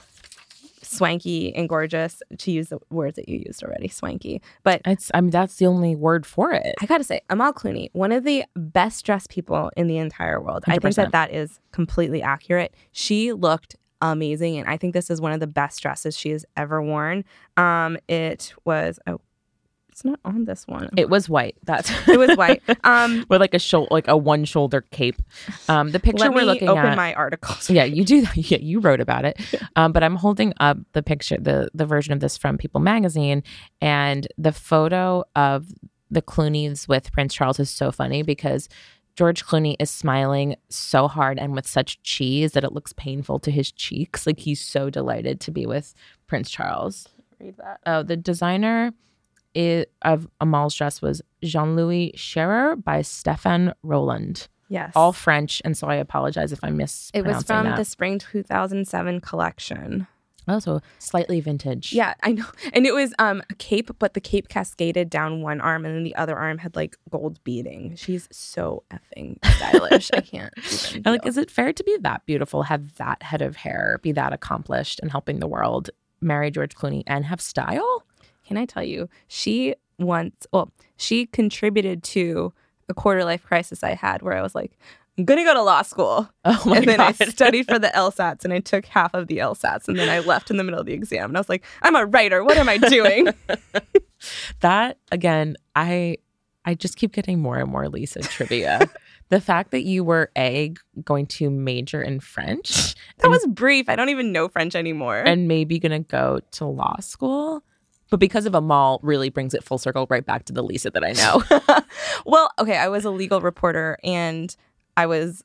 swanky and gorgeous to use the words that you used already, swanky. But
It's I mean that's the only word for it.
I gotta say, Amal Clooney, one of the best dressed people in the entire world. I think that that is completely accurate. She looked amazing, and I think this is one of the best dresses she has ever worn. Um, it was oh, it's not on this one.
It was white. That's
It was white. Um,
with like a shoulder, like a one shoulder cape. Um, the picture
let
we're
me
looking
open
at.
my articles.
yeah, you do. that. Yeah, you wrote about it. Um, but I'm holding up the picture, the the version of this from People Magazine, and the photo of the Clooney's with Prince Charles is so funny because George Clooney is smiling so hard and with such cheese that it looks painful to his cheeks. Like he's so delighted to be with Prince Charles.
Read that.
Oh, the designer i of Amal's dress was Jean Louis Scherrer by Stéphane Rolland.
Yes.
All French, and so I apologize if I miss.
it was from
that.
the spring 2007 collection.
Oh, so slightly vintage.
Yeah, I know. And it was um a cape, but the cape cascaded down one arm and then the other arm had like gold beading. She's so effing stylish. I can't.
And like, is it fair to be that beautiful, have that head of hair, be that accomplished, and helping the world, marry George Clooney, and have style?
Can I tell you? She once, well, she contributed to a quarter life crisis I had where I was like, I'm gonna go to law school.
Oh my
and then
god!
I studied for the LSATs and I took half of the LSATs and then I left in the middle of the exam and I was like, I'm a writer. What am I doing?
that again, I I just keep getting more and more Lisa trivia. the fact that you were a going to major in French
that was brief. I don't even know French anymore.
and maybe gonna go to law school, but because of Amal, really brings it full circle right back to the Lisa that I know.
well, okay, I was a legal reporter and I was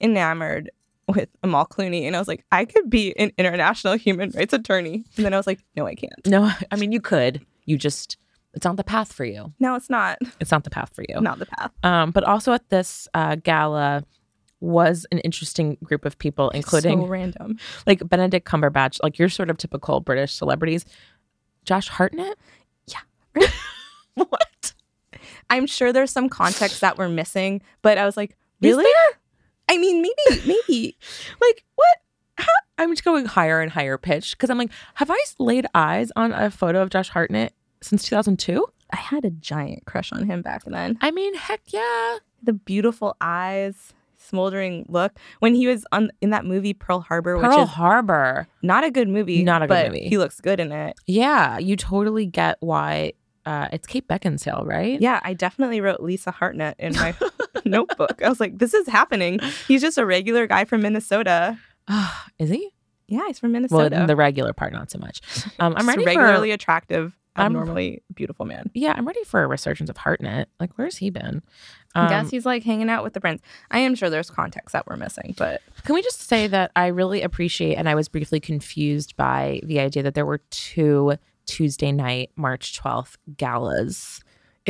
enamored with Amal Clooney and I was like, I could be an international human rights attorney. And then I was like, no, I can't.
no, I mean you could. You just it's not the path for you.
No, it's not.
It's not the path for you.
Not the path.
Um, but also at this uh, gala was an interesting group of people, including
so random.
like Benedict Cumberbatch, like your sort of typical British celebrities. Josh Hartnett?
Yeah.
what?
I'm sure there's some context that we're missing, but I was like, really? I mean, maybe, maybe.
Like, what? How? I'm just going higher and higher pitch because I'm like, have I laid eyes on a photo of Josh Hartnett since 2002?
I had a giant crush on him back then.
I mean, heck yeah.
The beautiful eyes, smoldering look. When he was on in that movie Pearl Harbor,
Pearl
which is
Harbor.
not a good movie,
Not a good
but
movie.
He looks good in it.
Yeah, you totally get why. Uh, it's Kate Beckinsale, right?
Yeah, I definitely wrote Lisa Hartnett in my notebook. I was like, this is happening. He's just a regular guy from Minnesota.
Is he?
Yeah, he's from
Well,
Minnesota.
the regular part, not so much. Um, I'm
Just
ready
regularly
for.
attractive,
I'm-
abnormally beautiful man.
Yeah, I'm ready for a resurgence of Hartnett. Like, where's he been?
I
Um,
guess he's like hanging out with the friends. I am sure there's context that we're missing, but
Can we just say that I really appreciate, and I was briefly confused by the idea that there were two Tuesday night, March 12th galas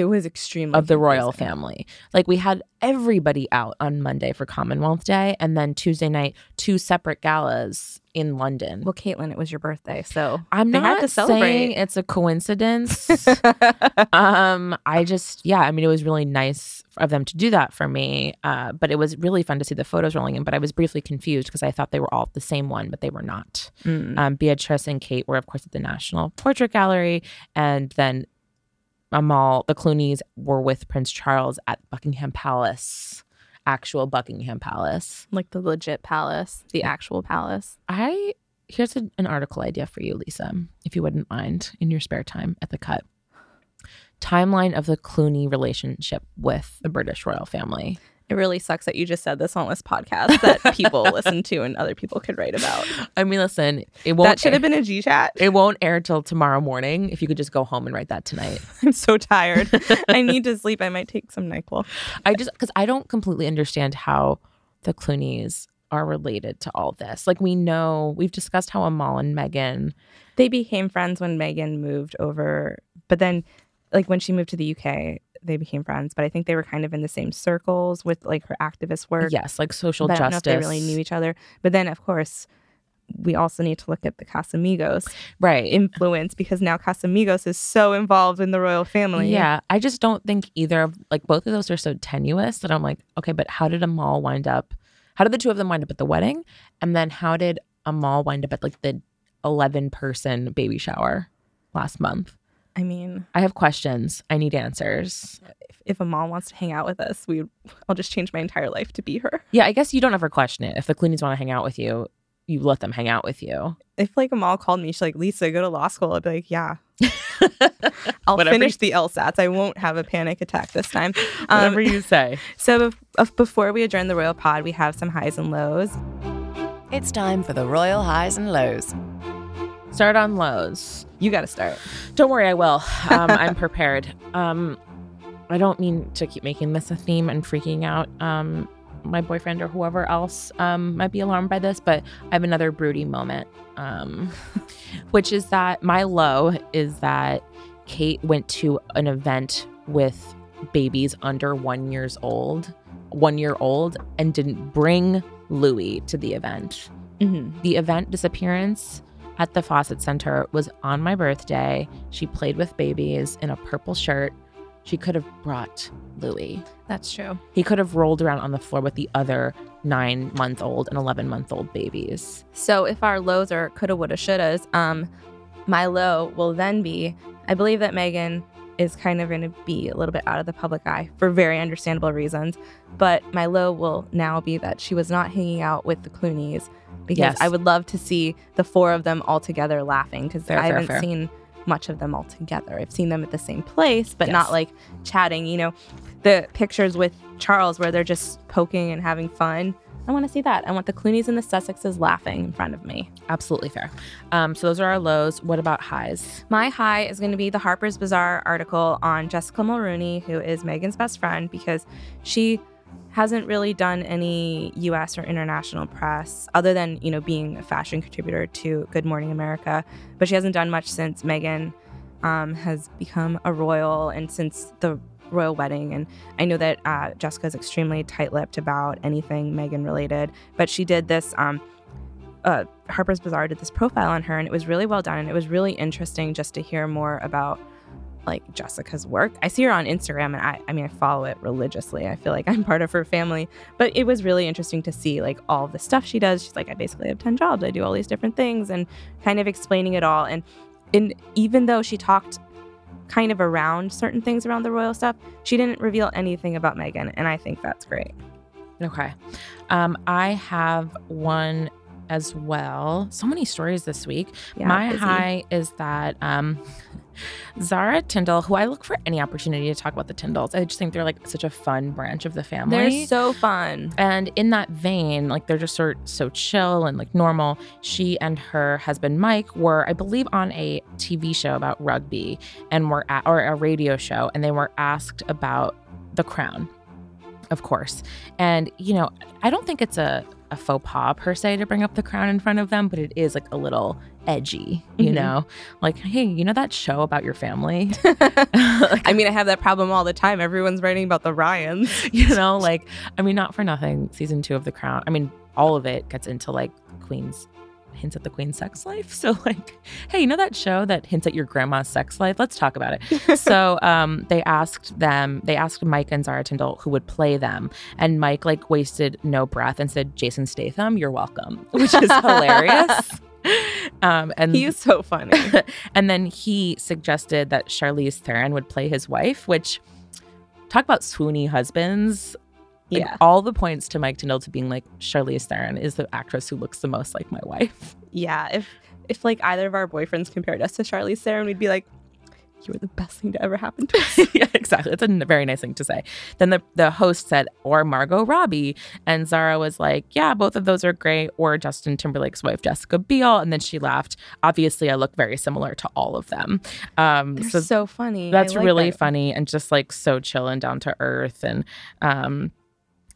it was extremely
of the royal family. Like we had everybody out on Monday for Commonwealth Day, and then Tuesday night, two separate galas in London.
Well, Kaitlin, it was your birthday, so
I'm
they
not
had to celebrate.
saying it's a coincidence. um, I just, yeah, I mean, it was really nice of them to do that for me. Uh, but it was really fun to see the photos rolling in. But I was briefly confused because I thought they were all the same one, but they were not.
Mm.
Um, Beatrice and Kate were, of course, at the National Portrait Gallery, and then Amal, the Clooney's, were with Prince Charles at Buckingham Palace, actual Buckingham Palace.
like the legit palace, the actual palace.
I here's a, an article idea for you, Lisa, if you wouldn't mind, in your spare time at the cut. Timeline of the Clooney relationship with the British royal family.
It really sucks that you just said this on this podcast that people listen to and other people could write about.
I mean, listen, it won't.
That should have been a G chat.
It won't air till tomorrow morning. If you could just go home and write that tonight.
I'm so tired. I need to sleep. I might take some NyQuil.
I just because I don't completely understand how the Clooney's are related to all this. Like we know we've discussed how Amal and Meghan.
They became friends when Meghan moved over, but then, like when she moved to the UK, they became friends. But I think they were kind of in the same circles with like her activist work.
Yes, like social
but I don't
justice.
know if they really knew each other. But then, of course, we also need to look at the Casamigos
right.
influence because now Casamigos is so involved in the royal family.
Yeah, I just don't think either of like both of those are so tenuous that I'm like, okay, but how did Amal wind up? How did the two of them wind up at the wedding? And then how did Amal wind up at like the 11 person baby shower last month?
I mean,
I have questions. I need answers.
if, if mom wants to hang out with us, we I'll just change my entire life to be her.
Yeah, I guess you don't ever question it. If the Clooney's want to hang out with you, you let them hang out with you.
If like Amal called me, she's like, Lisa, go to law school. I'd be like, yeah. I'll
Whatever
finish the LSATs. I won't have a panic attack this time. Um,
Whatever you say.
so bef- before we adjourn the royal pod, we have some highs and lows.
It's time for the royal highs and lows.
Start on lows.
You got to start.
Don't worry, I will. Um, I'm prepared. Um, I don't mean to keep making this a theme and freaking out um, my boyfriend or whoever else um, might be alarmed by this, but I have another broody moment, um, which is that my low is that Kate went to an event with babies under one years old, one year old, and didn't bring Louis to the event.
Mm-hmm.
The event disappearance at the Fawcett Center was on my birthday. She played with babies in a purple shirt. She could have brought Louis.
That's true.
He could have rolled around on the floor with the other nine month old and 11 month old babies.
So if our lows are coulda, woulda, shouldas, um, my low will then be I believe that Meghan is kind of going to be a little bit out of the public eye for very understandable reasons. But my low will now be that she was not hanging out with the Clooney's because
Yes.
I would love to see the four of them all together laughing because I
fair,
haven't
fair.
seen much of them all together. I've seen them at the same place, but
Yes.
not like chatting. You know, the pictures with Charles where they're just poking and having fun. I want to see that. I want the Clooney's and the Sussexes laughing in front of me.
Absolutely fair. Um, so those are our lows. What about highs?
My high is going to be the Harper's Bazaar article on Jessica Mulroney, who is Meghan's best friend, because she hasn't really done any US or international press other than, you know, being a fashion contributor to Good Morning America. But she hasn't done much since Meghan um, has become a royal and since the royal wedding. And I know that uh, Jessica is extremely tight lipped about anything Meghan related, but she did this. Um, uh, Harper's Bazaar did this profile on her, and it was really well done, and it was really interesting just to hear more about like Jessica's work. I see her on Instagram, and I, I mean, I follow it religiously. I feel like I'm part of her family, but it was really interesting to see like all the stuff she does. She's like, I basically have ten jobs. I do all these different things, and kind of explaining it all. And and even though she talked kind of around certain things around the royal stuff, she didn't reveal anything about Meghan, and I think that's great.
Okay. Um, I have one as well. So many stories this week.
Yeah,
My
busy.
high is that um, Zara Tindall, who I look for any opportunity to talk about the Tindalls, I just think they're like such a fun branch of the family.
They're so fun.
And in that vein, like they're just sort so chill and like normal. She and her husband Mike were, I believe, on a TV show about rugby and were at, or a radio show, and they were asked about the crown, of course. And you know, I don't think it's a a faux pas per se to bring up the crown in front of them, but it is like a little edgy, you
Mhm.
know, like hey, you know that show about your family,
I mean, I have that problem all the time. Everyone's writing about the Ryans.
you know like i mean not for nothing season two of the crown i mean all of it gets into like queen's hints at the queen's sex life. So like hey you know that show that hints at your grandma's sex life? Let's talk about it. So um they asked them they asked mike and zara tindall who would play them. And mike like wasted no breath and said jason statham you're welcome which is hilarious. Um and
He is so funny.
and then he suggested that Charlize Theron would play his wife, which talk about swoony husbands. Like,
Yeah.
all the points to Mike Tindall to being like Charlize Theron is the actress who looks the most like my wife.
yeah. If if like either of our boyfriends compared us to Charlize Theron, we'd be like, "You were the best thing to ever happen to us."
yeah, exactly. It's a very nice thing to say. Then the the host said, or Margot Robbie, and Zara was like, yeah, both of those are great. Or Justin Timberlake's wife, Jessica Biel, and then she laughed. Obviously, I look very similar to all of them. Um,
They're
so
so, funny.
That's
like
really
that.
funny and just like so chill and down to earth. And um,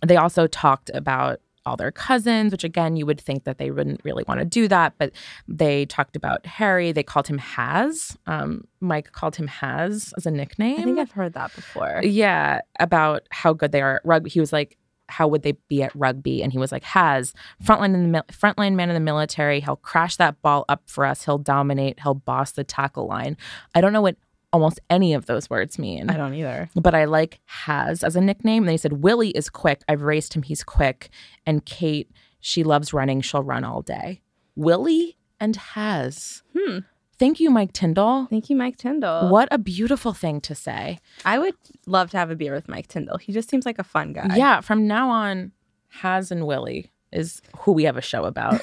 they also talked about all their cousins, which again, you would think that they wouldn't really want to do that, but they talked about Harry. They called him Has. Um, Mike called him Has as a nickname.
I think I've heard that before.
Yeah, about how good they are at rugby. He was like, "How would they be at rugby?" And he was like, "Has frontline in the mil- frontline man in the military. He'll crash that ball up for us. He'll dominate. He'll boss the tackle line." I don't know what almost any of those words mean.
I don't either.
But I like has as a nickname. And they said Willie is quick. I've raced him. He's quick. And Kate, she loves running. She'll run all day. Willie and has.
Hmm.
Thank you, Mike Tindall.
Thank you, Mike Tindall.
What a beautiful thing to say.
I would love to have a beer with Mike Tindall. He just seems like a fun guy.
Yeah, from now on, Has and Willie is who we have a show about.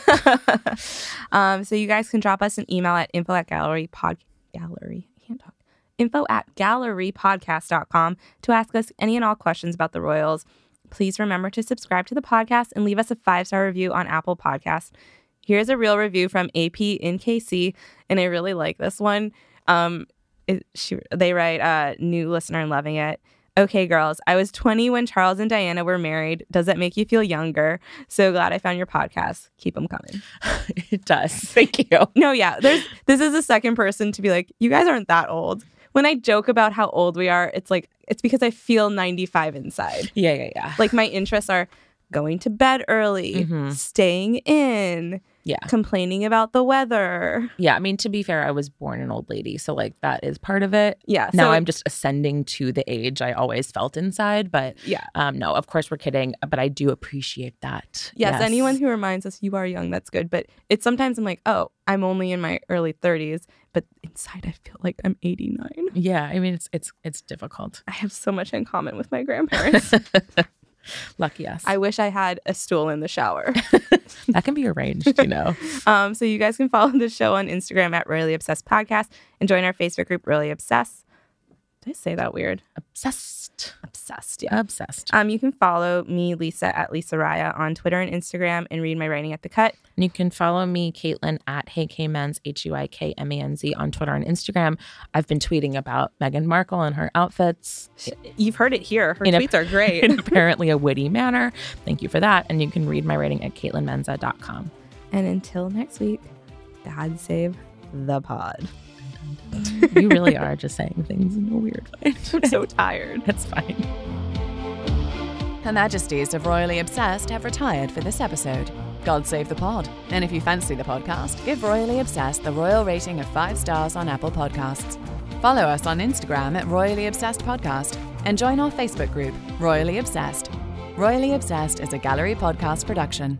um, so you guys can drop us an email at info at gallery pod gallery. I can't talk. Info at gallerypodcast.com to ask us any and all questions about the Royals. Please remember to subscribe to the podcast and leave us a five star review on Apple Podcasts. Here's a real review from AP in and I really like this one. Um, it, she, they write, uh, new listener and loving it. Okay, girls, I was 20 when Charles and Diana were married. Does that make you feel younger? So glad I found your podcast. Keep them coming.
it does. Thank you.
No, yeah, there's this is the second person to be like, you guys aren't that old. When I joke about how old we are, it's like it's because I feel 95 inside.
Yeah, yeah, yeah.
Like my interests are going to bed early,
Mhm.
staying in,
Yeah.
complaining about the weather.
Yeah. I mean, to be fair, I was born an old lady. So, like, that is part of it.
Yeah.
now
so-
I'm just ascending to the age I always felt inside. But
Yeah.
um, no, of course we're kidding. But I do appreciate that.
Yes, anyone who reminds us you are young, that's good. But it's sometimes I'm like, oh, I'm only in my early 30s, but inside I feel like I'm 89.
Yeah. I mean, it's it's it's difficult.
I have so much in common with my grandparents.
Lucky us.
I wish I had a stool in the shower.
that can be arranged, you know.
Um, so you guys can follow the show on Instagram at Royally Obsessed Podcast and join our Facebook group, Royally Obsessed. Did I say that weird?
Obsessed.
Obsessed, yeah.
Obsessed.
Um, you can follow me, Lisa, at Lisa Ryan on Twitter and Instagram and read my writing at the cut.
And you can follow me, Kaitlin, at Hey K Menz, H U I K M A N Z, on Twitter and Instagram. I've been tweeting about Meghan Markle and her outfits
You've heard it here. Her
In a-
tweets are great.
in apparently a witty manner. Thank you for that. And you can read my writing at KaitlinMenza.com.
and until next week, God save the pod.
You really are just saying things in a weird way.
I'm so tired.
That's fine.
Her Majesties of Royally Obsessed have retired for this episode. God save the pod. And if you fancy the podcast, give Royally Obsessed the royal rating of five stars on Apple Podcasts. Follow us on Instagram at Royally Obsessed Podcast and join our Facebook group, Royally Obsessed. Royally Obsessed is a gallery podcast production.